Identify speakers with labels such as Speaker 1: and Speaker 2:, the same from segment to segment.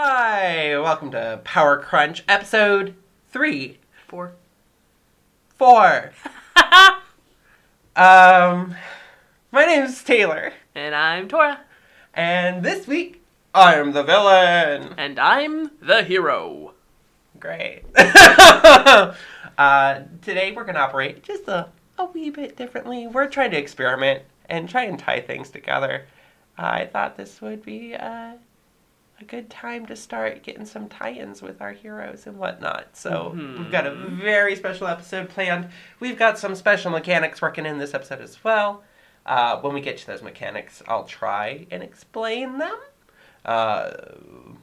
Speaker 1: Hi, welcome to Power Crunch episode three,
Speaker 2: Four.
Speaker 1: four. um, my name's Taylor,
Speaker 2: And I'm Tora.
Speaker 1: and this week I'm the villain.
Speaker 2: And I'm the hero.
Speaker 1: Great. uh, today we're gonna operate just a, a wee bit differently. We're trying to experiment and try and tie things together. I thought this would be uh, a good time to start getting some tie-ins with our heroes and whatnot. So we've got a very special episode planned. We've got some special mechanics working in this episode as well. Uh, when we get to those mechanics, I'll try and explain them. Uh,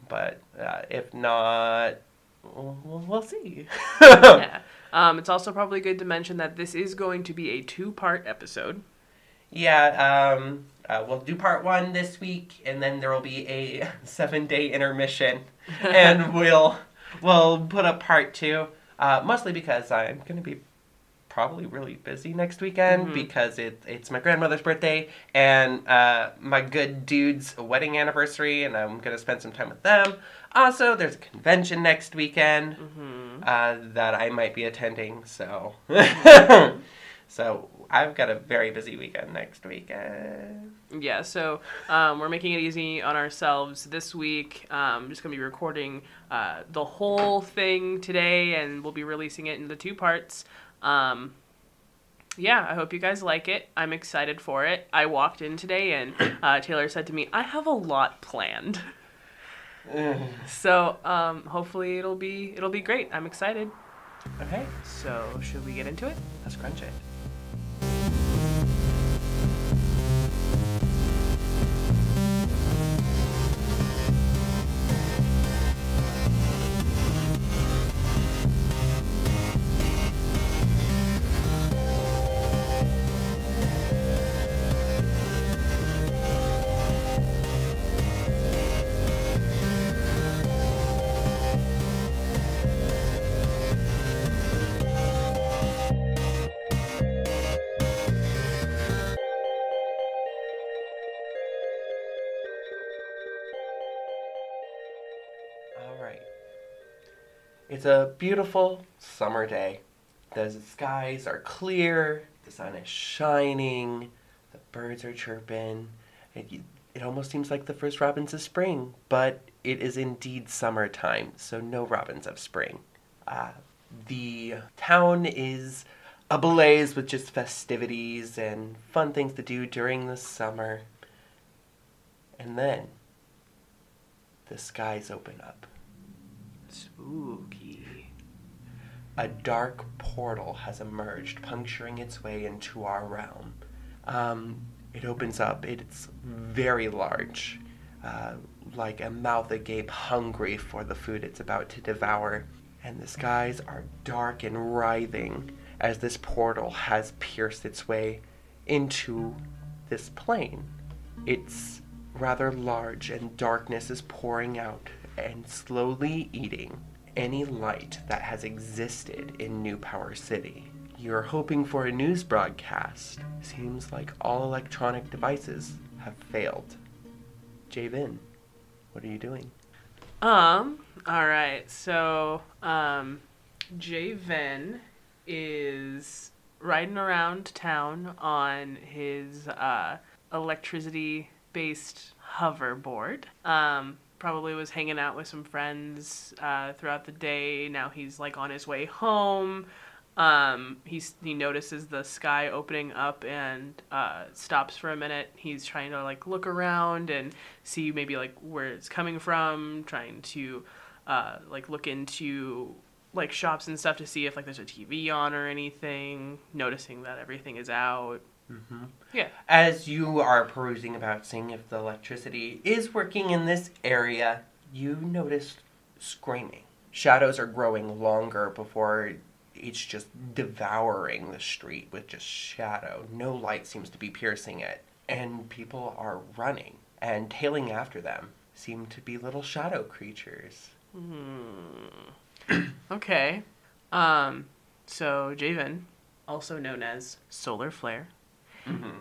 Speaker 1: but uh, if not, we'll, we'll see.
Speaker 2: yeah. Um, it's also probably good to mention that this is going to be a two part episode.
Speaker 1: Yeah, um, uh, we'll do part one this week, and then there will be a seven-day intermission, and we'll we'll put up part two. Uh, mostly because I'm gonna be probably really busy next weekend
Speaker 2: Mhm.
Speaker 1: because it it's my grandmother's birthday and uh, my good dude's wedding anniversary, and I'm gonna spend some time with them. Also, there's a convention next weekend
Speaker 2: hmm
Speaker 1: uh, that I might be attending. So, so I've got a very busy weekend next weekend.
Speaker 2: Yeah, so um, we're making it easy on ourselves this week. Um, just going to be recording uh, the whole thing today, and we'll be releasing it in the two parts. Um, yeah, I hope you guys like it. I'm excited for it. I walked in today, and uh, Taylor said to me, I have a lot planned. So um, hopefully it'll be it'll be great. I'm excited.
Speaker 1: Okay,
Speaker 2: So should we get into it?
Speaker 1: let's crunch it. Right. It's a beautiful summer day. The skies are clear, the sun is shining, the birds are chirping. It, it almost seems like the first robins of spring, but it is indeed summertime, so no robins of spring. Uh, the town is ablaze with just festivities and fun things to do during the summer. And then the skies open up.
Speaker 2: Spooky.
Speaker 1: A dark portal has emerged, puncturing its way into our realm. Um, it opens up, it's very large, uh, like a mouth agape, hungry for the food it's about to devour. And the skies are dark and writhing as this portal has pierced its way into this plane. It's rather large, and darkness is pouring out and slowly eating any light that has existed in New Power City. You're hoping for a news broadcast. Seems like all electronic devices have failed. Javen, what are you doing?
Speaker 2: Um. All right. So, um, Javen is riding around town on his uh, electricity-based hoverboard. Um, probably was hanging out with some friends uh, throughout the day. Now he's like on his way home. Um, he's, he notices the sky opening up and uh, stops for a minute. He's trying to like look around and see maybe like where it's coming from. Trying to uh, like look into like shops and stuff to see if like there's a TV on or anything. Noticing that everything is out.
Speaker 1: Mm-hmm.
Speaker 2: Yeah.
Speaker 1: As you are perusing about seeing if the electricity is working in this area, you notice screaming. Shadows are growing longer before it's just devouring the street with just shadow. No light seems to be piercing it. And people are running and tailing after them seem to be little shadow creatures.
Speaker 2: Hmm. okay. Um. So Javen, also known as Solar Flare,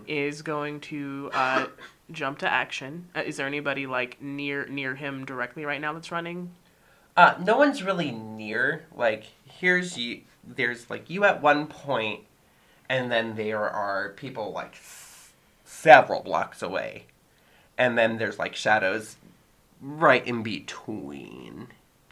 Speaker 2: is going to uh, jump to action. Uh, is there anybody like near near him directly right now that's running?
Speaker 1: Uh, no one's really near. Like, here's you. There's like you at one point, and then there are people like s- several blocks away, and then there's like shadows right in between,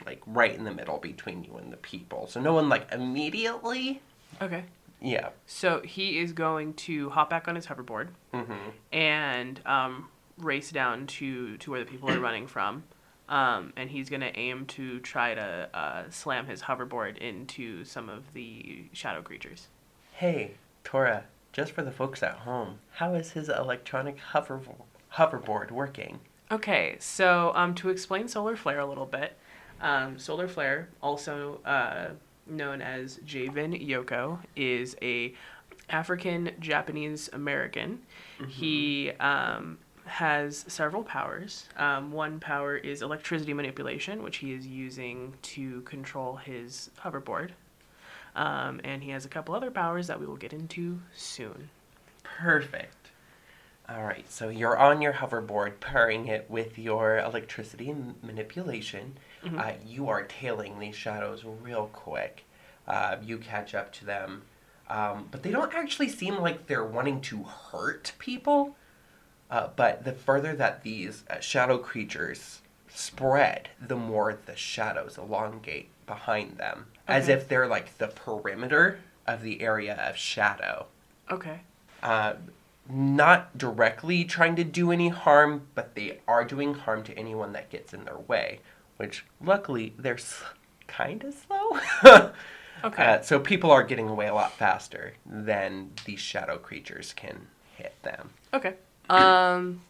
Speaker 1: like right in the middle between you and the people. So no one like immediately.
Speaker 2: Okay.
Speaker 1: Yeah.
Speaker 2: So he is going to hop back on his hoverboard
Speaker 1: Mm-hmm.
Speaker 2: and um, race down to to where the people are running from. Um, and he's gonna aim to try to uh, slam his hoverboard into some of the shadow creatures.
Speaker 1: Hey, Tora. Just for the folks at home, how is his electronic hover hoverboard working?
Speaker 2: Okay, so um, to explain solar flare a little bit, um, solar flare, also uh, known as Javen Yoko, is a African Japanese American. He um, has several powers. Um, one power is electricity manipulation, which he is using to control his hoverboard. Um, and he has a couple other powers that we will get into soon.
Speaker 1: Perfect. All right, so you're on your hoverboard, pairing it with your electricity manipulation.
Speaker 2: Mhm.
Speaker 1: Uh, you are tailing these shadows real quick. Uh, you catch up to them, um, but they don't actually seem like they're wanting to hurt people. Uh, but the further that these uh, shadow creatures spread, the more the shadows elongate behind them, as if they're like the perimeter of the area of shadow
Speaker 2: Okay.
Speaker 1: uh, not directly trying to do any harm, but they are doing harm to anyone that gets in their way, which luckily they're s- kind of slow.
Speaker 2: Okay.
Speaker 1: Uh, so people are getting away a lot faster than these shadow creatures can hit them.
Speaker 2: Okay. Um,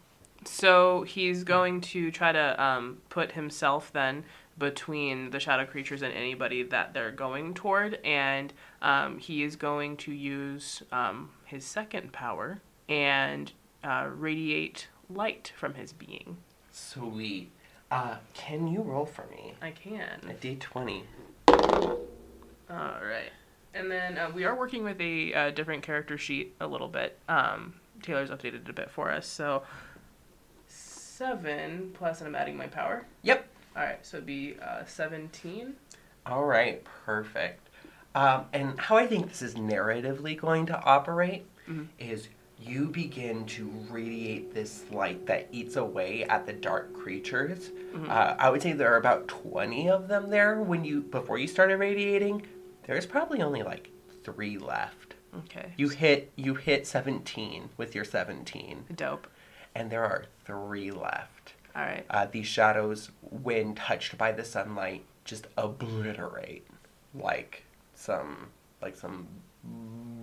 Speaker 2: so he's going to try to um, put himself then between the shadow creatures and anybody that they're going toward, and um, he is going to use um, his second power and uh, radiate light from his being.
Speaker 1: Sweet. Uh, can you roll for me?
Speaker 2: I can.
Speaker 1: A d20.
Speaker 2: All right. And then uh, we are working with a uh, different character sheet a little bit. Um, Taylor's updated it a bit for us. So seven plus, and I'm adding my power.
Speaker 1: Yep.
Speaker 2: All right, so it'd be uh, 17.
Speaker 1: All right, perfect. Um, and how I think this is narratively going to operate
Speaker 2: Mhm.
Speaker 1: is you begin to radiate this light that eats away at the dark creatures.
Speaker 2: Mhm.
Speaker 1: Uh, I would say there are about 20 of them there when you before you started radiating. There's probably only like three left.
Speaker 2: Okay.
Speaker 1: You hit you hit 17 with your 17,
Speaker 2: Dope.
Speaker 1: and there are three left.
Speaker 2: All right.
Speaker 1: Uh, these shadows, when touched by the sunlight, just obliterate like some like some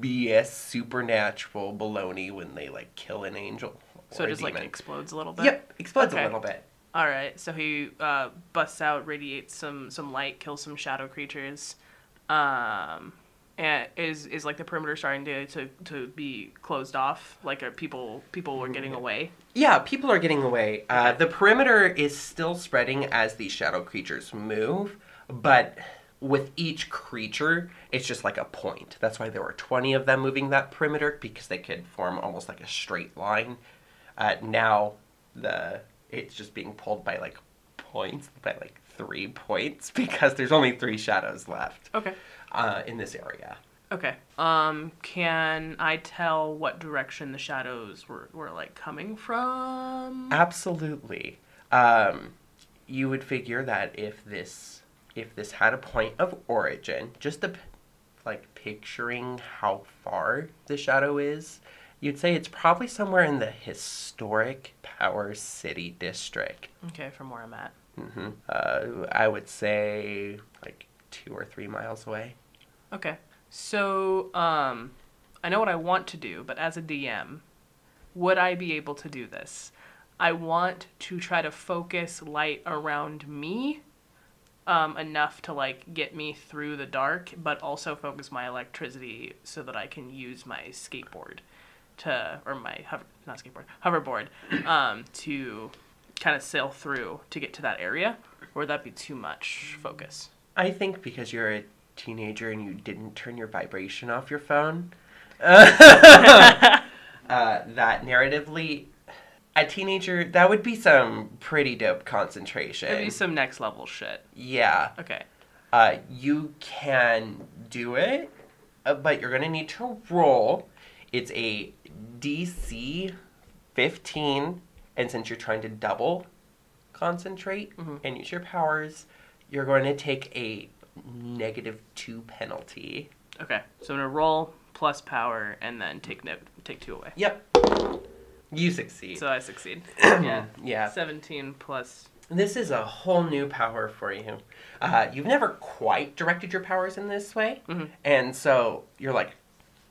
Speaker 1: BS supernatural baloney when they like kill an angel.
Speaker 2: So it just like explodes a little bit.
Speaker 1: Yep, explodes
Speaker 2: Okay.
Speaker 1: a little bit.
Speaker 2: All right. So he uh, busts out, radiates some some light, kills some shadow creatures. Um, and is is like the perimeter starting to to, to be closed off? Like are people people were getting away?
Speaker 1: Yeah, people are getting away. Uh, the perimeter is still spreading as these shadow creatures move, but with each creature, it's just like a point. That's why there were 20 of them moving that perimeter because they could form almost like a straight line. Uh, now the it's just being pulled by like points, by like three points because there's only three shadows left
Speaker 2: Okay.
Speaker 1: uh, in this area.
Speaker 2: Okay. Um, can I tell what direction the shadows were, were like coming from?
Speaker 1: Absolutely. Um, you would figure that if this if this had a point of origin, just the like picturing how far the shadow is, you'd say it's probably somewhere in the historic Power City district.
Speaker 2: Okay, from where I'm at.
Speaker 1: hmm Uh, I would say like two or three miles away.
Speaker 2: Okay. So, um, I know what I want to do, but as a DM, would I be able to do this? I want to try to focus light around me um, enough to like get me through the dark, but also focus my electricity so that I can use my skateboard to, or my hover, not skateboard, hoverboard, um, to kind of sail through to get to that area. Or would that be too much focus?
Speaker 1: I think because you're a teenager and you didn't turn your vibration off your phone. uh, that narratively, a teenager that would be some pretty dope concentration.
Speaker 2: It'd be some next level shit.
Speaker 1: yeah,
Speaker 2: Okay.
Speaker 1: uh, you can do it, uh, but you're gonna need to roll. It's a DC 15, and since you're trying to double concentrate
Speaker 2: Mhm.
Speaker 1: and use your powers, you're going to take a negative two penalty.
Speaker 2: Okay. So I'm gonna roll plus power and then take no- take two away.
Speaker 1: Yep. You succeed.
Speaker 2: So I succeed. yeah.
Speaker 1: yeah.
Speaker 2: 17 plus.
Speaker 1: This is a whole new power for you. Uh, you've never quite directed your powers in this way.
Speaker 2: Mhm.
Speaker 1: And so you're like,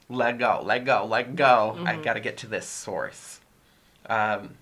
Speaker 1: let go, let go, let go. I
Speaker 2: Mhm.
Speaker 1: gotta get to this source. Um,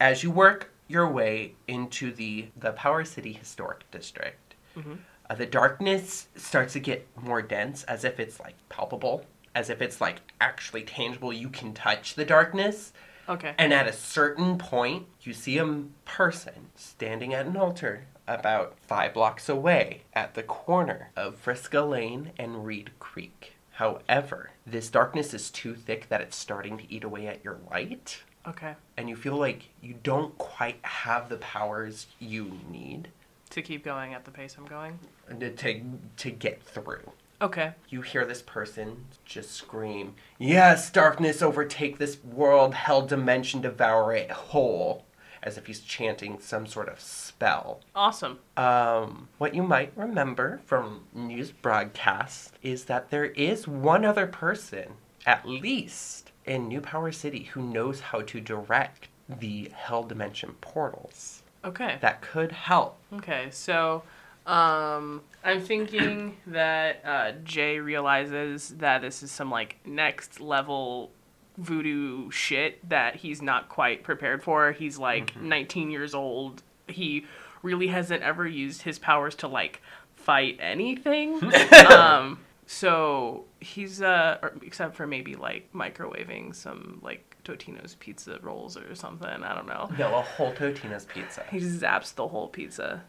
Speaker 1: as you work your way into the, the Power City Historic District,
Speaker 2: Mhm.
Speaker 1: uh, the darkness starts to get more dense as if it's like palpable, as if it's like actually tangible. You can touch the darkness.
Speaker 2: Okay.
Speaker 1: And at a certain point, you see a person standing at an altar about five blocks away at the corner of Frisca Lane and Reed Creek. However, this darkness is too thick that it's starting to eat away at your light,
Speaker 2: Okay.
Speaker 1: and you feel like you don't quite have the powers you need
Speaker 2: To keep going at the pace I'm going.
Speaker 1: to, to, to get through.
Speaker 2: Okay.
Speaker 1: You hear this person just scream, Yes, darkness, overtake this world, hell dimension, devour it whole, as if he's chanting some sort of spell.
Speaker 2: Awesome.
Speaker 1: Um, what you might remember from news broadcasts is that there is one other person, at least, in New Power City who knows how to direct the hell dimension portals.
Speaker 2: Okay.
Speaker 1: That could help.
Speaker 2: Okay, so um, I'm thinking that uh, Jay realizes that this is some like next level voodoo shit that he's not quite prepared for. He's like 19 years old. He really hasn't ever used his powers to like fight anything. um, so he's uh, or, except for maybe like microwaving some like Totino's pizza rolls or something. I don't know.
Speaker 1: No, a whole Totino's pizza.
Speaker 2: He zaps the whole pizza.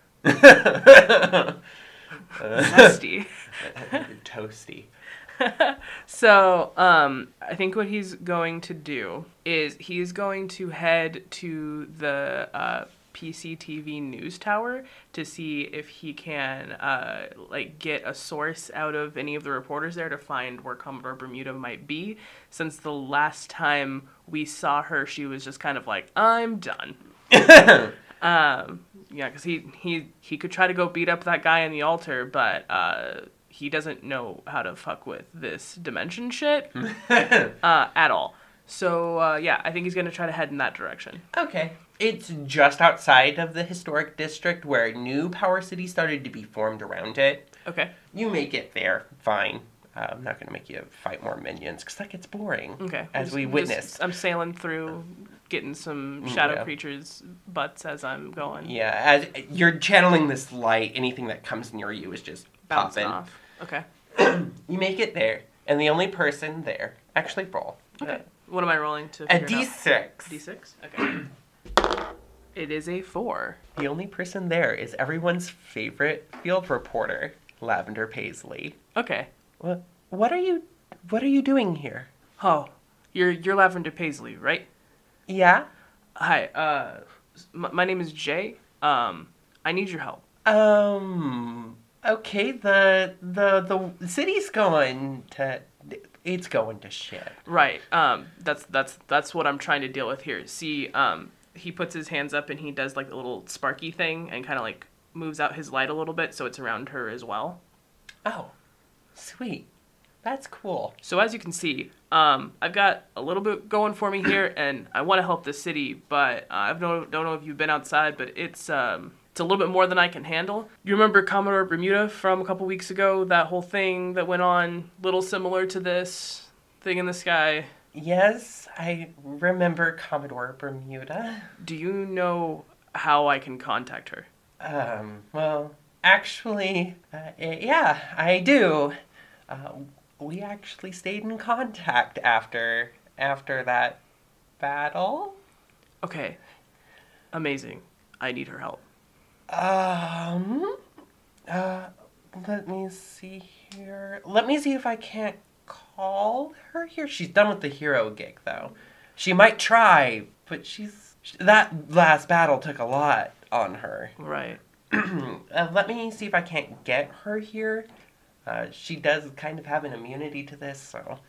Speaker 2: Zesty.
Speaker 1: Toasty.
Speaker 2: So, um, I think what he's going to do is he's going to head to the uh, PCTV news tower to see if he can uh, like get a source out of any of the reporters there to find where Commodore Bermuda might be. Since the last time we saw her, she was just kind of like, "I'm done." Um, yeah, because he, he he could try to go beat up that guy in the altar, but uh, he doesn't know how to fuck with this dimension shit uh, at all. So uh, yeah, I think he's gonna try to head in that direction.
Speaker 1: okay. It's just outside of the historic district where new Power City started to be formed around it.
Speaker 2: Okay.
Speaker 1: You make it there, fine. Uh, I'm not going to make you fight more minions because that gets boring.
Speaker 2: Okay.
Speaker 1: As
Speaker 2: Just-
Speaker 1: we
Speaker 2: just-
Speaker 1: witnessed.
Speaker 2: I'm sailing through, getting some
Speaker 1: Mm,
Speaker 2: shadow
Speaker 1: yeah.
Speaker 2: creatures' butts as I'm going.
Speaker 1: Yeah, as you're channeling this light, anything that comes near you is just
Speaker 2: Bouncing
Speaker 1: popping.
Speaker 2: off. Okay.
Speaker 1: You make it there, and the only person there actually roll
Speaker 2: Okay. What am I rolling to?
Speaker 1: a
Speaker 2: it out?
Speaker 1: d6.
Speaker 2: D6. Okay. It is a four.
Speaker 1: The only person there is everyone's favorite field reporter, Lavender Paisley.
Speaker 2: Okay.
Speaker 1: What? What are you? What are you doing here?
Speaker 2: Oh, you're you're Lavender Paisley, right?
Speaker 1: Yeah.
Speaker 2: Hi. Uh, m- my name is Jay. Um, I need your help.
Speaker 1: Um. Okay. The the the city's going to. It's going to shit.
Speaker 2: Right. Um, that's that's that's what I'm trying to deal with here. See, um, he puts his hands up and he does like a little sparky thing and kind of like moves out his light a little bit so it's around her as well.
Speaker 1: Oh, sweet. That's cool.
Speaker 2: So as you can see, um, I've got a little bit going for me here, and I want to help the city, but uh, I don't don't know if you've been outside, but it's um, it's a little bit more than I can handle. You remember Commodore Bermuda from a couple weeks ago? That whole thing that went on, little similar to this thing in the sky.
Speaker 1: Yes, I remember Commodore Bermuda.
Speaker 2: Do you know how I can contact her?
Speaker 1: Um, well, actually, uh, yeah, I do. Uh, we actually stayed in contact after after that battle.
Speaker 2: Okay, amazing. I need her help.
Speaker 1: Um, uh, let me see here. Let me see if I can't call her here. She's done with the hero gig though. She might try, but she's that last battle took a lot on her.
Speaker 2: Right.
Speaker 1: uh, let me see if I can't get her here. Uh, she does kind of have an immunity to this, so.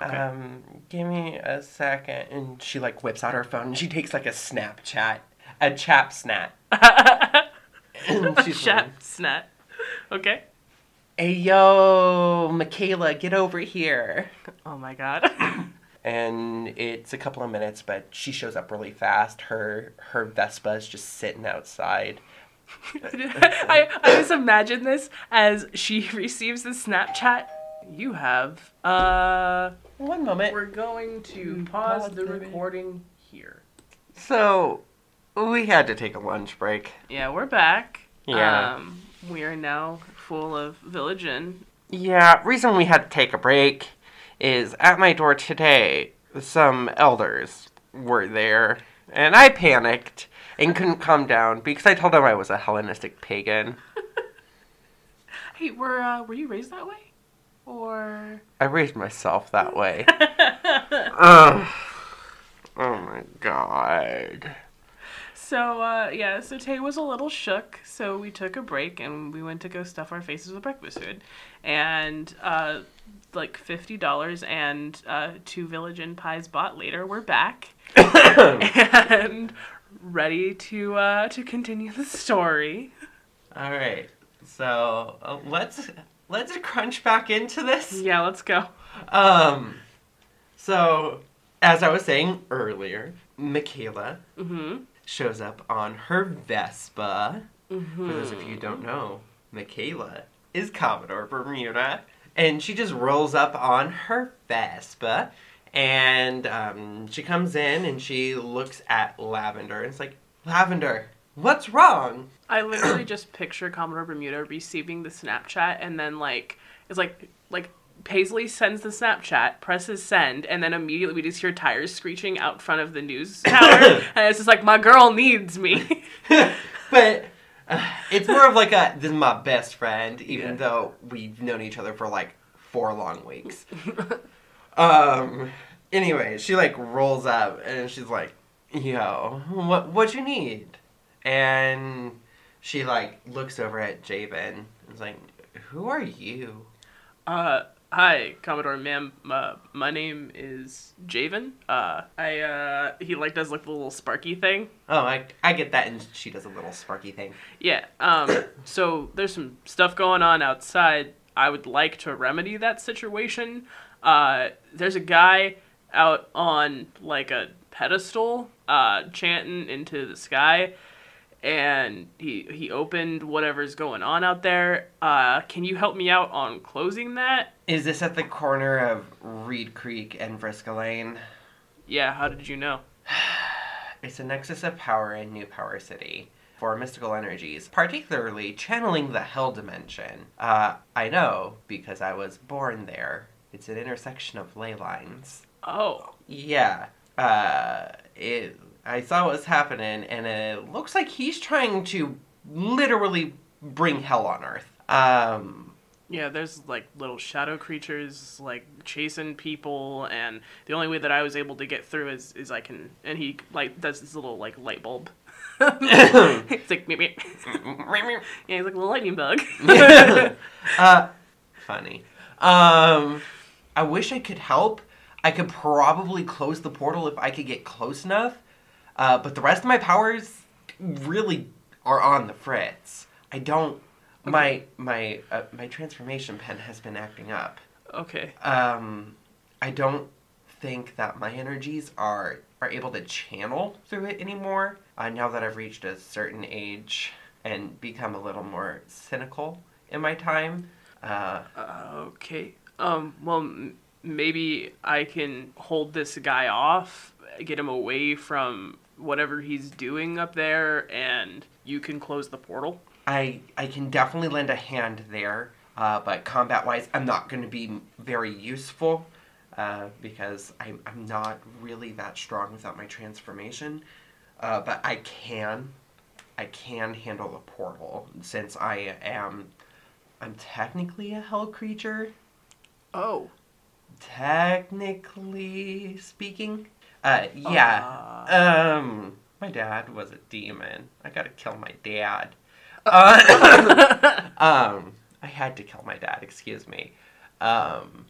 Speaker 2: Okay.
Speaker 1: Um, give me a second. And she like whips out her phone and she takes like a Snapchat, a chap snap. and she's like,
Speaker 2: Chat snap. Okay.
Speaker 1: Hey yo, Michaela, get over here.
Speaker 2: Oh my god.
Speaker 1: And it's a couple of minutes, but she shows up really fast. Her her Vespa is just sitting outside.
Speaker 2: I, I just imagine this as she receives the Snapchat. You have. Uh,
Speaker 1: One moment.
Speaker 2: we're going to
Speaker 1: Mm,
Speaker 2: pause
Speaker 1: pause the
Speaker 2: recording here.
Speaker 1: So, we had to take a lunch break.
Speaker 2: Yeah, we're back.
Speaker 1: Yeah.
Speaker 2: Um, we are now full of Village Inn.
Speaker 1: Yeah, reason we had to take a break is at my door today, some elders were there, and I panicked and couldn't calm down because I told them I was a Hellenistic pagan.
Speaker 2: Hey, were uh, were you raised that way, or?
Speaker 1: I raised myself that way. Ugh. Oh my god.
Speaker 2: So uh, yeah, so Tay was a little shook, so we took a break and we went to go stuff our faces with breakfast food, and uh, like fifty dollars and uh, two Village Inn pies bought later, we're back and ready to uh, to continue the story.
Speaker 1: All right. So, uh, let's let's crunch back into this.
Speaker 2: Yeah, let's go.
Speaker 1: Um, so as I was saying earlier, Michaela
Speaker 2: Mm-hmm.
Speaker 1: shows up on her Vespa.
Speaker 2: mm-hmm.
Speaker 1: For those of you who don't know, Michaela is Commodore Bermuda, and she just rolls up on her Vespa, and um, she comes in and she looks at Lavender, and it's like, Lavender, what's wrong?
Speaker 2: I literally just picture Commodore Bermuda receiving the Snapchat and then like it's like like Paisley sends the Snapchat, presses send, and then immediately we just hear tires screeching out front of the news tower, and it's just like my girl needs me.
Speaker 1: but uh, it's more of like a this is my best friend, even
Speaker 2: Yeah.
Speaker 1: though we've known each other for like four long weeks. um. Anyway, she like rolls up and she's like, "Yo, what what you need?" And she like looks over at Javen and is like, "Who are you?"
Speaker 2: uh, hi, Commodore, ma'am. Uh, my name is Javen. Uh, I uh, he like does like the little sparky thing.
Speaker 1: Oh, I I get that, and she does a little sparky thing.
Speaker 2: Yeah. Um. so there's some stuff going on outside. I would like to remedy that situation. Uh, there's a guy out on like a pedestal, uh, chanting into the sky, and he he opened whatever's going on out there. Uh, can you help me out on closing that?
Speaker 1: Is this at the corner of Reed Creek and Vriska Lane?
Speaker 2: Yeah. How did you know?
Speaker 1: It's a nexus of power in New Power City for mystical energies, particularly channeling the Hell Dimension. Uh, I know because I was born there. It's an intersection of ley lines.
Speaker 2: Oh.
Speaker 1: Yeah. Uh, it. I saw what was happening, and it looks like he's trying to literally bring hell on Earth. Um,
Speaker 2: Yeah, there's like little shadow creatures like chasing people, and the only way that I was able to get through is is I can, and he like does this little like light bulb. it's like meep, meep. yeah, he's like a little lightning bug.
Speaker 1: uh, funny. Um, I wish I could help. I could probably close the portal if I could get close enough. Uh, but the rest of my powers really are on the fritz. I don't. My my uh, my transformation pen has been acting up.
Speaker 2: okay.
Speaker 1: Um, I don't think that my energies are are able to channel through it anymore. Uh, now that I've reached a certain age and become a little more cynical in my time. Uh,
Speaker 2: Okay. Um. Well, m- maybe I can hold this guy off, get him away from whatever he's doing up there, and you can close the portal.
Speaker 1: I I can definitely lend a hand there, uh, but combat wise, I'm not going to be very useful uh, because I'm I'm not really that strong without my transformation. Uh, but I can, I can handle the portal since I am, I'm technically a hell creature.
Speaker 2: Oh.
Speaker 1: Technically speaking, Uh, yeah. Um, my dad was a demon. I gotta kill my dad. Uh, um, I had to kill my dad. Excuse me. Um,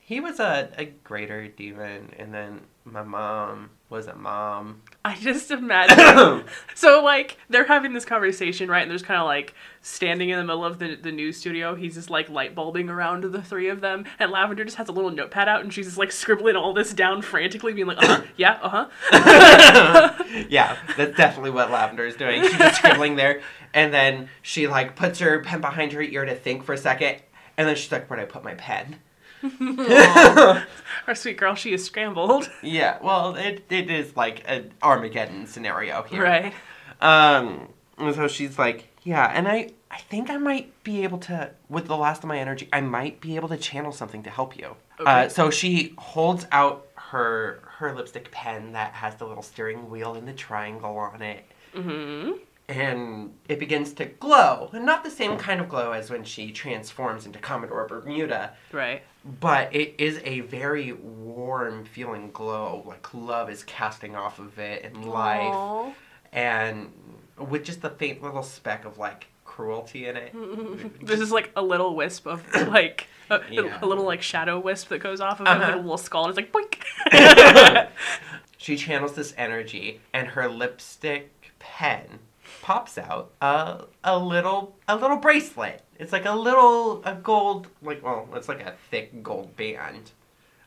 Speaker 1: he was a, a greater demon, and then my mom was a mom.
Speaker 2: I just imagine. so like they're having this conversation, right? And there's kind of like standing in the middle of the the news studio. He's just like light bulbing around the three of them, and Lavender just has a little notepad out, and she's just like scribbling all this down frantically, being like, "Uh huh, yeah, uh huh."
Speaker 1: yeah, that's definitely what Lavender is doing. She's just scribbling there, and then she like puts her pen behind her ear to think for a second, and then she's like, "Where'd I put my pen?"
Speaker 2: Our sweet girl, she is scrambled.
Speaker 1: Yeah, well, it it is like an Armageddon scenario here.
Speaker 2: Right.
Speaker 1: Um, and so she's like, yeah, and I I think I might be able to with the last of my energy, I might be able to channel something to help you.
Speaker 2: Okay.
Speaker 1: Uh, so she holds out her her lipstick pen that has the little steering wheel and the triangle on it.
Speaker 2: Mm-hmm.
Speaker 1: and it begins to glow. And not the same kind of glow as when she transforms into Commodore Bermuda,
Speaker 2: Right.
Speaker 1: But it is a very warm feeling glow. Like love is casting off of it and life.
Speaker 2: Aw.
Speaker 1: And with just a faint little speck of like cruelty in it.
Speaker 2: This is like a little wisp of like a,
Speaker 1: Yeah.
Speaker 2: a little like shadow wisp that goes off of
Speaker 1: Uh-huh.
Speaker 2: a little skull. And it's like boink.
Speaker 1: she channels this energy and her lipstick pen pops out a, a little a little bracelet it's like a little a gold like well it's like a thick gold band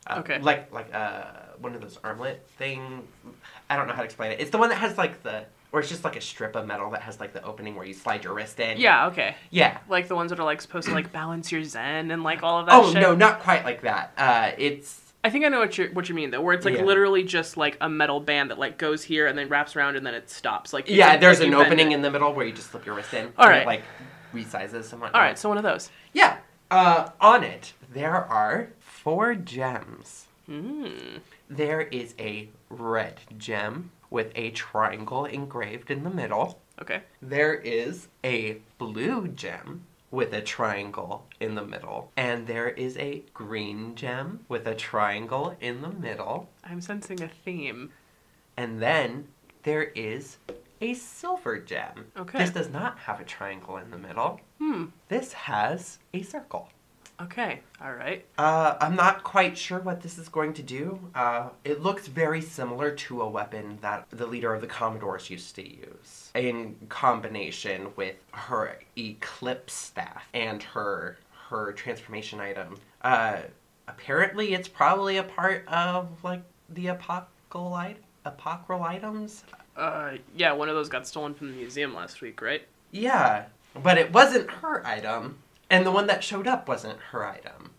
Speaker 1: uh,
Speaker 2: Okay.
Speaker 1: like like uh one of those armlet thing i don't know how to explain it it's the one that has like the or it's just like a strip of metal that has like the opening where you slide your wrist in
Speaker 2: yeah. Okay.
Speaker 1: yeah
Speaker 2: Like the ones that are like supposed to like balance your zen and like all of that.
Speaker 1: oh
Speaker 2: shit.
Speaker 1: no not quite like that uh it's
Speaker 2: I think I know what you what you mean though, where it's like
Speaker 1: Yeah.
Speaker 2: literally just like a metal band that like goes here and then wraps around and then it stops. Like
Speaker 1: yeah there's
Speaker 2: like,
Speaker 1: an opening
Speaker 2: it.
Speaker 1: in the middle where you just slip your wrist in
Speaker 2: All
Speaker 1: and
Speaker 2: right.
Speaker 1: it, like resizes and whatnot
Speaker 2: All right, so one of those.
Speaker 1: Yeah. Uh, on it, there are four gems.
Speaker 2: Mm.
Speaker 1: There is a red gem with a triangle engraved in the middle.
Speaker 2: Okay.
Speaker 1: There is a blue gem with a triangle in the middle. And there is a green gem with a triangle in the middle.
Speaker 2: I'm sensing a theme.
Speaker 1: And then there is a silver gem.
Speaker 2: Okay.
Speaker 1: This does not have a triangle in the middle.
Speaker 2: Hmm.
Speaker 1: This has a circle.
Speaker 2: Okay. All right.
Speaker 1: Uh, I'm not quite sure what this is going to do. Uh, it looks very similar to a weapon that the leader of the Commodores used to use, in combination with her Eclipse staff and her her transformation item. Uh, apparently, it's probably a part of like the apocalypse apocryphal items.
Speaker 2: Uh, yeah, one of those got stolen from the museum last week, right?
Speaker 1: Yeah, but it wasn't her item, and the one that showed up wasn't her item.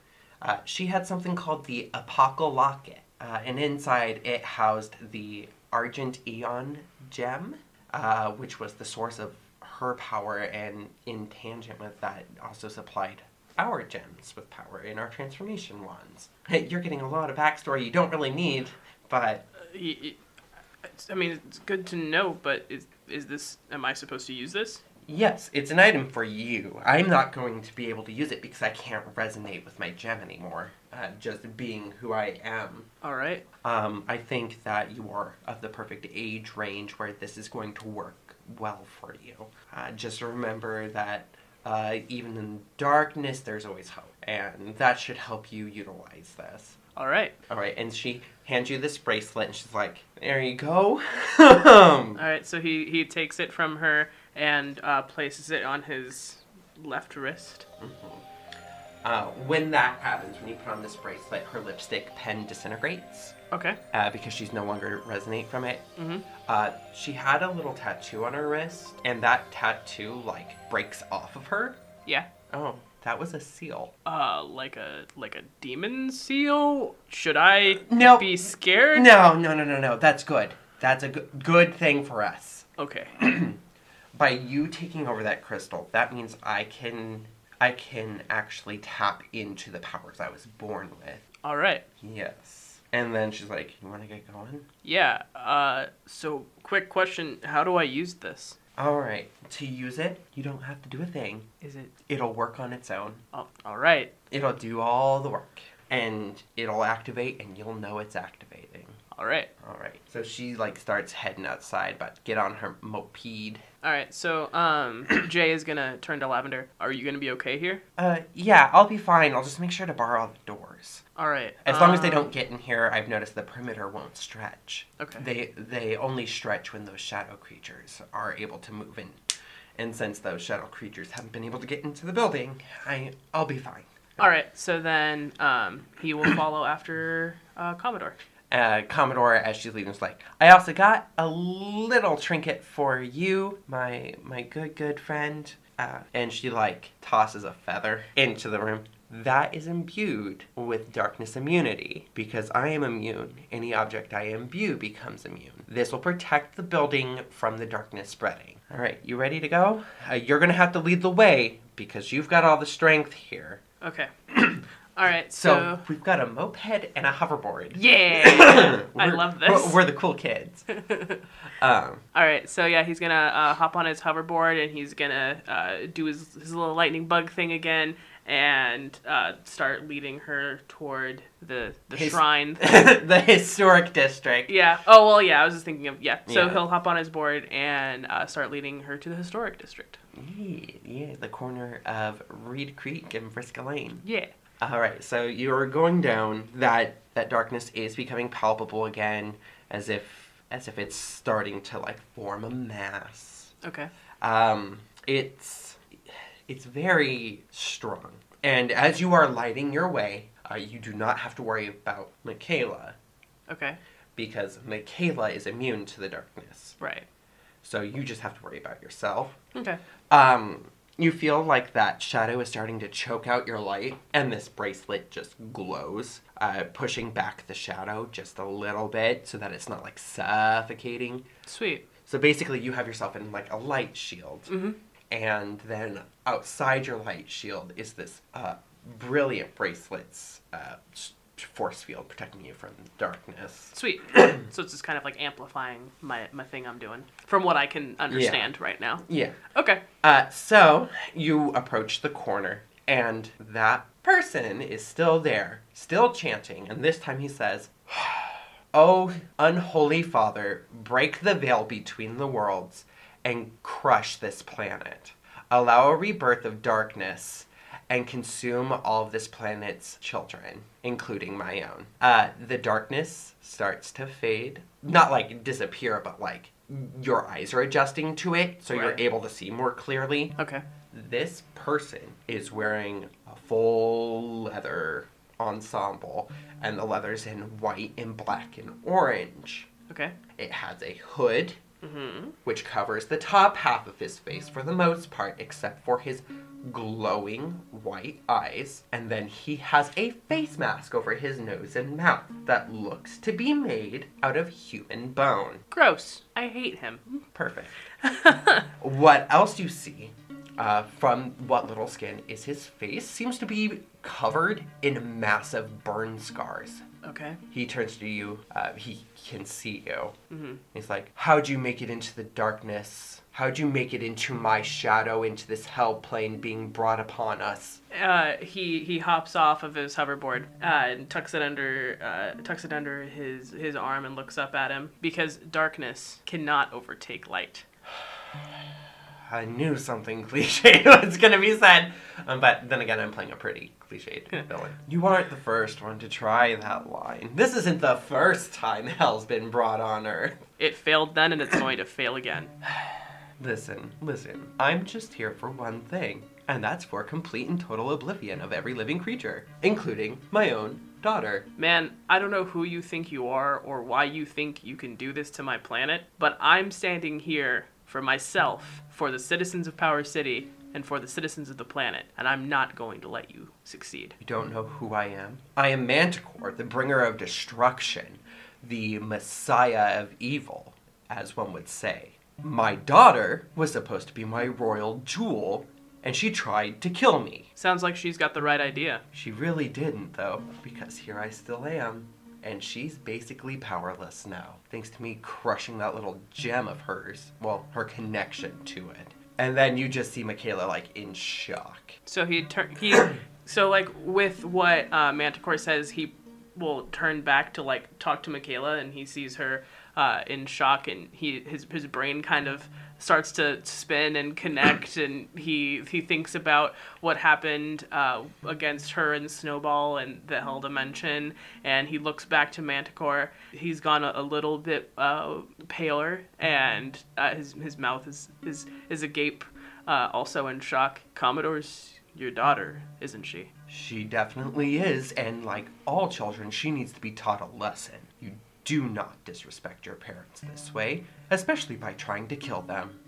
Speaker 1: Uh, she had something called the Apocal Locket, uh, and inside it housed the Argent Eon gem, uh, which was the source of her power, and in tangent with that, also supplied our gems with power in our transformation wands. You're getting a lot of backstory you don't really need, but
Speaker 2: Uh, I mean, it's good to know, but is is this? Am I supposed to use this?
Speaker 1: Yes, it's an item for you. I'm not going to be able to use it because I can't resonate with my gem anymore. Uh, just being who I am.
Speaker 2: All right.
Speaker 1: Um, I think that you are of the perfect age range where this is going to work well for you. Uh, just remember that uh, even in darkness, there's always hope, and that should help you utilize this.
Speaker 2: All right.
Speaker 1: All right, and she hands you this bracelet, and she's like, "There you go."
Speaker 2: All right. So he he takes it from her and uh, places it on his left wrist.
Speaker 1: Uh, when that happens, when you put on this bracelet, her lipstick pen disintegrates
Speaker 2: Okay.
Speaker 1: uh, because she's no longer resonate from it.
Speaker 2: Mm-hmm.
Speaker 1: Uh, she had a little tattoo on her wrist, and that tattoo like breaks off of her.
Speaker 2: Yeah.
Speaker 1: Oh, that was a seal.
Speaker 2: Uh, like a like a demon seal. Should I
Speaker 1: no.
Speaker 2: be scared?
Speaker 1: No, no, no, no, no. That's good. That's a good good thing for us.
Speaker 2: Okay.
Speaker 1: By you taking over that crystal, that means I can I can actually tap into the powers I was born with.
Speaker 2: All right.
Speaker 1: Yes. And then she's like, "You want to get going?"
Speaker 2: Yeah. Uh. So, quick question: How do I use this?
Speaker 1: All right. To use it, you don't have to do a thing.
Speaker 2: Is it?
Speaker 1: It'll work on its own.
Speaker 2: Oh, all right.
Speaker 1: It'll do all the work. And it'll activate and you'll know it's activating.
Speaker 2: All right.
Speaker 1: All right. So she like starts heading outside, but get on her moped.
Speaker 2: All right. So um, Jay is gonna turn to Lavender. Are you gonna be okay here?
Speaker 1: Uh, yeah, I'll be fine. I'll just make sure to bar all the doors.
Speaker 2: All right.
Speaker 1: As long as they
Speaker 2: um,
Speaker 1: don't get in here, I've noticed the perimeter won't stretch.
Speaker 2: Okay.
Speaker 1: They they only stretch when those shadow creatures are able to move in. And since those shadow creatures haven't been able to get into the building, I I'll be fine.
Speaker 2: All right. So then um, he will follow after uh, Commodore.
Speaker 1: Uh, Commodore as she's leaving like, I also got a little trinket for you, my my good good friend. Uh, and she like tosses a feather into the room. That is imbued with darkness immunity because I am immune. Any object I imbue becomes immune. This will protect the building from the darkness spreading. All right, you ready to go? Uh, you're gonna have to lead the way because you've got all the strength here.
Speaker 2: Okay. All right.
Speaker 1: So,
Speaker 2: So.
Speaker 1: we've got a moped and a hoverboard.
Speaker 2: yeah. I
Speaker 1: We're-
Speaker 2: love
Speaker 1: we're-
Speaker 2: this.
Speaker 1: We're the cool kids. Um,
Speaker 2: All right, so yeah, he's gonna uh, hop on his hoverboard and he's gonna uh, do his, his little lightning bug thing again and uh, start leading her toward the the
Speaker 1: His-
Speaker 2: shrine.
Speaker 1: the historic district.
Speaker 2: yeah. Oh well, yeah. I was just thinking of yeah. So
Speaker 1: Yeah.
Speaker 2: he'll hop on his board and uh, start leading her to the historic district.
Speaker 1: Yeah, yeah, the corner of Reed Creek and Frisca Lane.
Speaker 2: Yeah.
Speaker 1: All right, so you're going down. That that darkness is becoming palpable again, as if as if it's starting to like form a mass.
Speaker 2: Okay.
Speaker 1: Um, it's it's very strong, and as you are lighting your way, uh, you do not have to worry about Michaela
Speaker 2: Okay.
Speaker 1: because Michaela is immune to the darkness.
Speaker 2: Right.
Speaker 1: So you just have to worry about yourself.
Speaker 2: Okay.
Speaker 1: Um, you feel like that shadow is starting to choke out your light, and this bracelet just glows, uh, pushing back the shadow just a little bit so that it's not like suffocating.
Speaker 2: Sweet.
Speaker 1: So basically, you have yourself in like a light shield,
Speaker 2: Mm-hmm.
Speaker 1: and then outside your light shield is this uh, brilliant bracelets uh, force field protecting you from darkness.
Speaker 2: Sweet. so it's just kind of like amplifying my my thing I'm doing from what I can understand right now.
Speaker 1: Yeah.
Speaker 2: Okay.
Speaker 1: Uh, so you approach the corner, and that person is still there, still chanting, and this time he says, "Oh, unholy Father, break the veil between the worlds and crush this planet. Allow a rebirth of darkness." And consume all of this planet's children, including my own. Uh, the darkness starts to fade. Not like disappear, but like your eyes are adjusting to it, so you're able to see more clearly.
Speaker 2: Okay.
Speaker 1: This person is wearing a full leather ensemble, and the leather's in white and black and orange.
Speaker 2: Okay.
Speaker 1: It has a hood,
Speaker 2: Mm-hmm.
Speaker 1: which covers the top half of his face for the most part, except for his glowing white eyes. And then he has a face mask over his nose and mouth that looks to be made out of human bone.
Speaker 2: Gross. I hate him.
Speaker 1: Perfect. what else you see uh, from what little skin is his face seems to be covered in massive burn scars.
Speaker 2: Okay.
Speaker 1: He turns to you. Uh, he can see you.
Speaker 2: Mm-hmm.
Speaker 1: He's like, "How'd you make it into the darkness? How'd you make it into my shadow, into this hell plane being brought upon us?"
Speaker 2: Uh, he he hops off of his hoverboard uh, and tucks it under uh, tucks it under his his arm and looks up at him because darkness cannot overtake light.
Speaker 1: I knew something cliche was gonna be said, um, but then again, I'm playing a pretty cliched villain. You aren't the first one to try that line. This isn't the first time hell's been brought on Earth.
Speaker 2: It failed then and it's going to fail again.
Speaker 1: Listen, listen. I'm just here for one thing, and that's for complete and total oblivion of every living creature, including my own daughter.
Speaker 2: Man, I don't know who you think you are or why you think you can do this to my planet, but I'm standing here for myself, for the citizens of Power City, and for the citizens of the planet, and I'm not going to let you succeed.
Speaker 1: You don't know who I am? I am Manticore, the bringer of destruction, the messiah of evil, as one would say. My daughter was supposed to be my royal jewel, and she tried to kill me.
Speaker 2: Sounds like she's got the right idea.
Speaker 1: She really didn't, though, because here I still am. And she's basically powerless now, thanks to me crushing that little gem of hers. Well, her connection to it. And then you just see Michaela, like, in shock.
Speaker 2: So he turn he so like with what uh, Manticore says, he will turn back to like talk to Michaela, and he sees her uh, in shock, and he his his brain kind of starts to spin and connect, and he he thinks about what happened uh, against her and Snowball and the Hell Dimension, and he looks back to Manticore. He's gone a, a little bit uh, paler, and uh, his his mouth is is is agape, uh, also in shock. Commodore's your daughter, isn't she?
Speaker 1: She definitely is, and like all children, she needs to be taught a lesson. You do not disrespect your parents this way, especially by trying to kill them.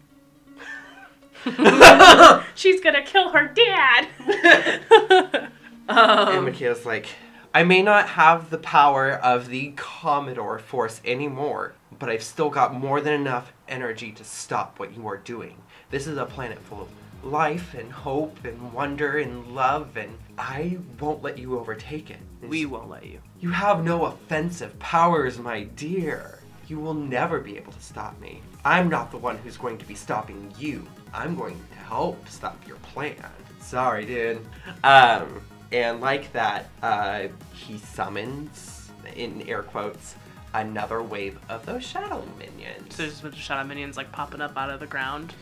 Speaker 2: She's gonna kill her dad.
Speaker 1: Um, and Michaela's like, I may not have the power of the Commodore Force anymore, but I've still got more than enough energy to stop what you are doing. This is a planet full of life and hope and wonder and love, and I won't let you overtake it.
Speaker 2: we won't let you.
Speaker 1: You have no offensive powers, my dear. You will never be able to stop me. I'm not the one who's going to be stopping you. I'm going to help stop your plan. Sorry, dude. Um, and like that, uh, he summons, in air quotes, another wave of those shadow minions.
Speaker 2: So there's a bunch of shadow minions like popping up out of the ground.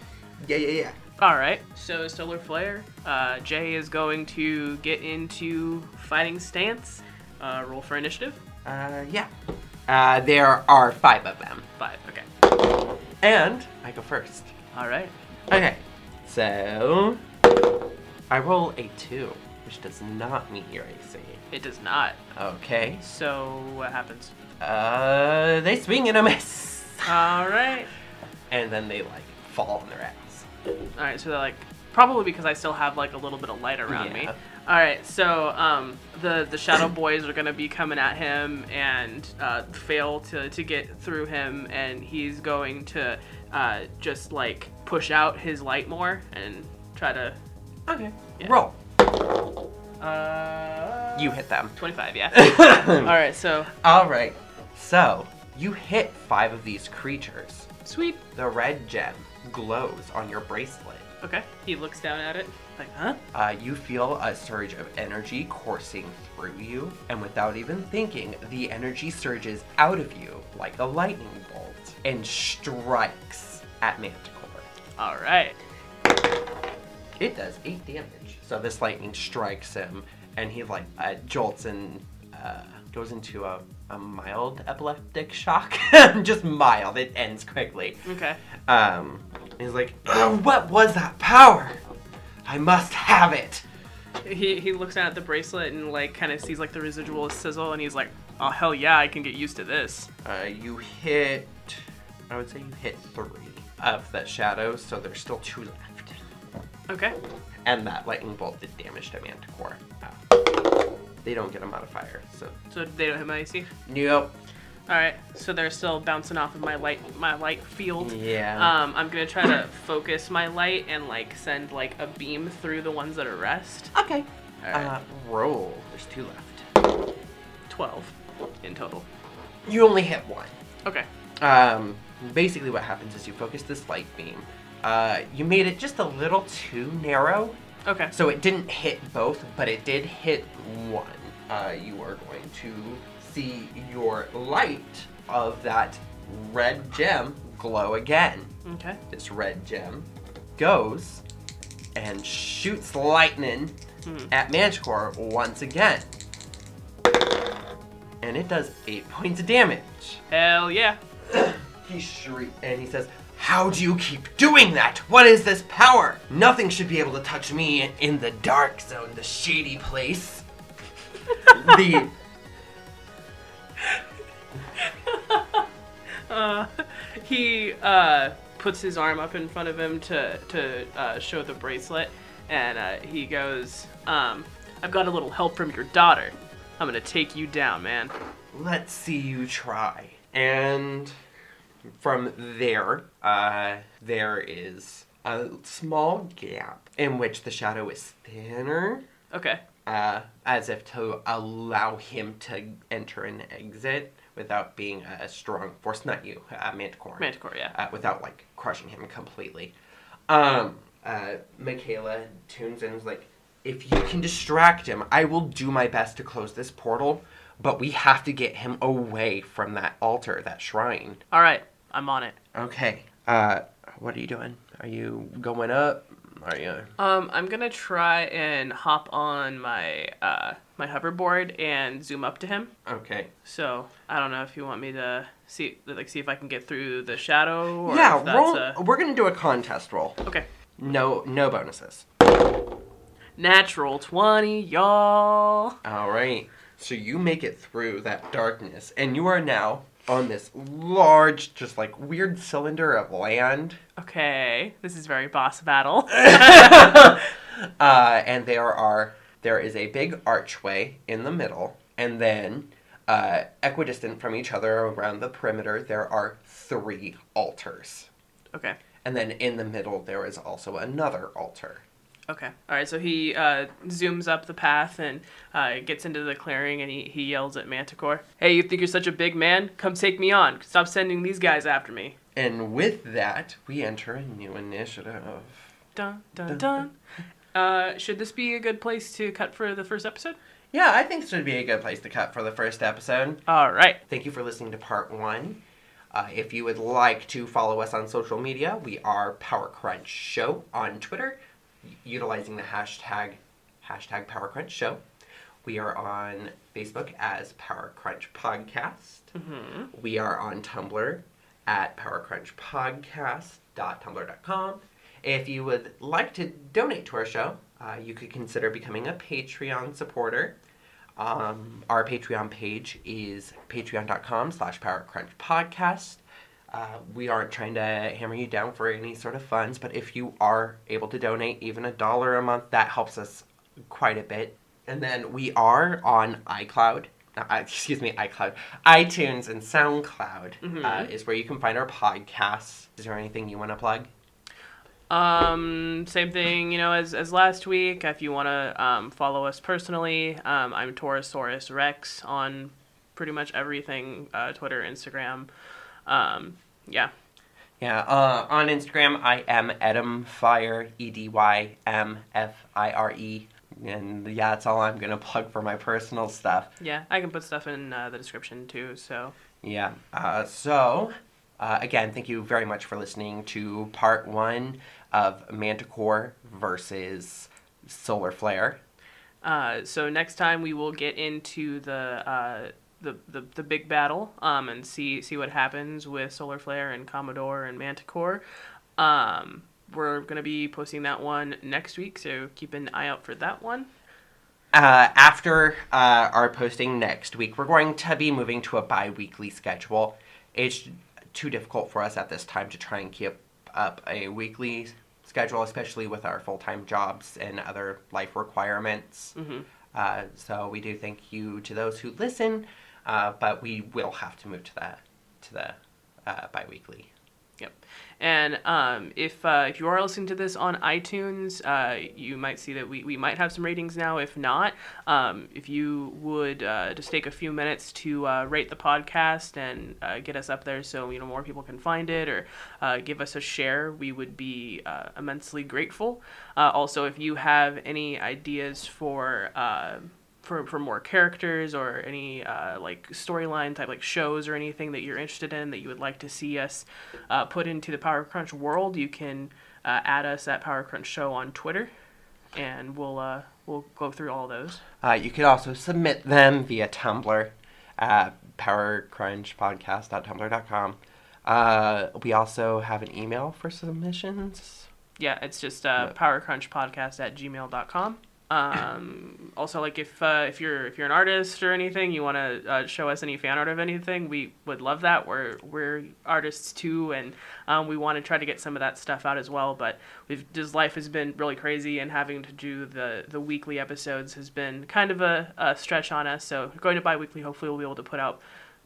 Speaker 1: yeah, yeah, yeah.
Speaker 2: All right. So Solar Flare, uh, Jay is going to get into fighting stance. Uh, roll for initiative.
Speaker 1: Uh, yeah. Uh, there are five of them.
Speaker 2: Five. Okay.
Speaker 1: And I go first.
Speaker 2: All right.
Speaker 1: Okay, so I roll a two, which does not meet your AC.
Speaker 2: It does not.
Speaker 1: Okay,
Speaker 2: So what happens?
Speaker 1: uh, they swing and a miss,
Speaker 2: All right.
Speaker 1: and then they like fall on their ass.
Speaker 2: All right. So they're like probably because I still have like a little bit of light around me. All right. So um, the the shadow boys are gonna be coming at him and uh, fail to to get through him, and he's going to uh, just like push out his light more and try to.
Speaker 1: Okay,
Speaker 2: Yeah.
Speaker 1: roll.
Speaker 2: Uh,
Speaker 1: You hit them.
Speaker 2: 25, yeah. All right, so
Speaker 1: All right, so you hit five of these creatures.
Speaker 2: sweet.
Speaker 1: The red gem glows on your bracelet.
Speaker 2: Okay. He looks down at it, like, huh?
Speaker 1: Uh, you feel a surge of energy coursing through you, and without even thinking, the energy surges out of you like a lightning bolt and strikes at Manticore.
Speaker 2: All right.
Speaker 1: It does 8 damage. So this lightning strikes him, and he like uh, jolts and uh, goes into a, a mild epileptic shock. Just mild, it ends quickly.
Speaker 2: Okay.
Speaker 1: Um, he's like, "Oh, what was that power? I must have it.
Speaker 2: He he looks down at the bracelet and like kind of sees like the residual sizzle, and he's like, oh hell yeah, I can get used to this.
Speaker 1: Uh, you hit, I would say you hit three of the shadows, so there's still two left.
Speaker 2: Okay.
Speaker 1: And that lightning bolt did damage to Manticore. Uh, they don't get a modifier, so
Speaker 2: So they don't have my AC.
Speaker 1: nope.
Speaker 2: All right. So they're still bouncing off of my light my light field.
Speaker 1: Yeah.
Speaker 2: Um, I'm gonna try to focus my light and like send like a beam through the ones that are rest.
Speaker 1: okay.
Speaker 2: All right.
Speaker 1: Uh, roll. There's two left.
Speaker 2: Twelve in total.
Speaker 1: You only hit one.
Speaker 2: Okay.
Speaker 1: Um, basically, what happens is you focus this light beam. Uh, you made it just a little too narrow,
Speaker 2: Okay.
Speaker 1: so it didn't hit both, but it did hit one. Uh, you are going to see your light of that red gem glow again.
Speaker 2: Okay.
Speaker 1: This red gem goes and shoots lightning
Speaker 2: Hmm.
Speaker 1: at Manticore once again. And it does eight points of damage.
Speaker 2: Hell yeah.
Speaker 1: He shrieks and he says, How do you keep doing that? What is this power? Nothing should be able to touch me in the dark zone, the shady place. the
Speaker 2: Uh, he uh, puts his arm up in front of him to to uh, show the bracelet, and uh, he goes, um, "I've got a little help from your daughter. I'm gonna take you down, man."
Speaker 1: let's see you try. And from there, uh, there is a small gap in which the shadow is thinner,
Speaker 2: Okay.
Speaker 1: uh, as if to allow him to enter and exit without being a strong force. Not you, uh, Manticore.
Speaker 2: Manticore, yeah.
Speaker 1: uh, without like crushing him completely. Um, uh, Michaela tunes in and is like, if you can distract him, I will do my best to close this portal. but we have to get him away from that altar, that shrine.
Speaker 2: All right, I'm on it.
Speaker 1: Okay. Uh, what are you doing? Are you going up? Are you?
Speaker 2: Um, I'm gonna try and hop on my uh, my hoverboard and zoom up to him.
Speaker 1: Okay.
Speaker 2: So I don't know if you want me to see like see if I can get through the shadow. Or
Speaker 1: yeah, roll.
Speaker 2: A...
Speaker 1: We're gonna do a contest roll.
Speaker 2: Okay.
Speaker 1: No, no bonuses.
Speaker 2: Natural twenty, y'all.
Speaker 1: All right. So you make it through that darkness, and you are now on this large, just like weird cylinder of land.
Speaker 2: Okay, this is very boss battle.
Speaker 1: uh, and there are there is a big archway in the middle, and then uh, equidistant from each other around the perimeter, there are three altars.
Speaker 2: okay.
Speaker 1: And then in the middle, there is also another altar.
Speaker 2: Okay. All right. So he uh, zooms up the path and uh, gets into the clearing, and he, he yells at Manticore, "Hey, you think you're such a big man? Come take me on. Stop sending these guys after me."
Speaker 1: And with that, we enter a new initiative.
Speaker 2: Dun dun dun. Uh, should this be a good place to cut for the first episode?
Speaker 1: Yeah, I think this would be a good place to cut for the first episode.
Speaker 2: All right.
Speaker 1: Thank you for listening to part one. Uh, if you would like to follow us on social media, we are Power Crunch Show on Twitter, utilizing the hashtag hashtag Power Crunch Show. We are on Facebook as Power Crunch Podcast.
Speaker 2: hmm
Speaker 1: We are on Tumblr at powercrunchpodcast.tumblr.com. If you would like to donate to our show, uh, you could consider becoming a Patreon supporter. Um, our Patreon page is patreon.com slash powercrunchpodcast. Uh, we aren't trying to hammer you down for any sort of funds, but if you are able to donate even a dollar a month, that helps us quite a bit. And then we are on iCloud. Uh, excuse me, iCloud. iTunes and SoundCloud uh,
Speaker 2: Mhm.
Speaker 1: is where you can find our podcasts. Is there anything you want to plug?
Speaker 2: Um, same thing, you know, as, as last week. If you want to um, follow us personally, um, I'm Taurosaurus Rex on pretty much everything uh, Twitter, Instagram. Um, yeah.
Speaker 1: Yeah, uh, on Instagram, I am Edymfire, E D Y M F I R E. And yeah, that's all I'm going to plug for my personal stuff.
Speaker 2: Yeah, I can put stuff in uh, the description too. So,
Speaker 1: Yeah, uh, so uh, again, thank you very much for listening to part one of Manticore versus Solar Flare.
Speaker 2: uh, so next time we will get into the uh, the, the the big battle um, and see see what happens with Solar Flare and Commodore and Manticore. Um, we're gonna be posting that one next week, so keep an eye out for that one.
Speaker 1: Uh, after uh, our posting next week, we're going to be moving to a bi weekly schedule. It's too difficult for us at this time to try and keep up a weekly schedule, especially with our full time jobs and other life requirements.
Speaker 2: hmm
Speaker 1: Uh, so we do thank you to those who listen, uh, but we will have to move to the to the uh, biweekly. Yep.
Speaker 2: And um, if uh, if you are listening to this on iTunes, uh, you might see that we, we might have some ratings now. If not, um, if you would uh, just take a few minutes to uh, rate the podcast and uh, get us up there, so you know more people can find it, or uh, give us a share, we would be immensely grateful. Also, if you have any ideas for for, for more characters or any uh, like storyline type like shows or anything that you're interested in that you would like to see us uh, put into the Power Crunch world, you can uh, add us at Power Crunch Show on Twitter, and we'll uh, we'll go through all those.
Speaker 1: Uh, you could also submit them via Tumblr at powercrunchpodcast.tumblr.com. Uh, we also have an email for submissions.
Speaker 2: Yeah, it's just uh,
Speaker 1: Yep.
Speaker 2: powercrunchpodcast at gmail.com. Um, also, like if uh, if you're if you're an artist or anything, you want to uh, show us any fan art of anything, we would love that. We're we're artists too, and um, we want to try to get some of that stuff out as well. But we've just life has been really crazy, and having to do the the weekly episodes has been kind of a, a stretch on us. So going to bi-weekly, hopefully we'll be able to put out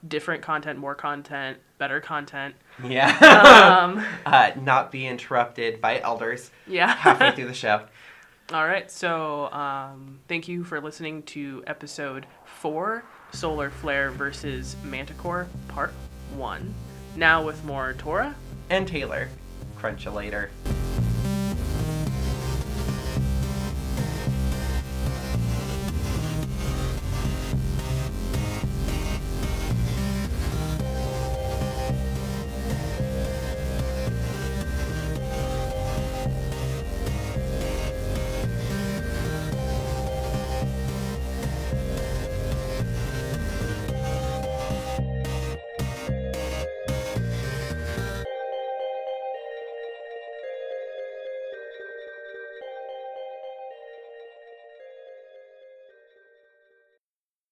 Speaker 2: different content, more content, better content.
Speaker 1: Yeah.
Speaker 2: Um,
Speaker 1: uh, not be interrupted by elders
Speaker 2: yeah.
Speaker 1: halfway through the show.
Speaker 2: All right, so um, thank you for listening to episode four Solar Flare versus Manticore, part one. Now with more Tora.
Speaker 1: And Taylor, crunch you later.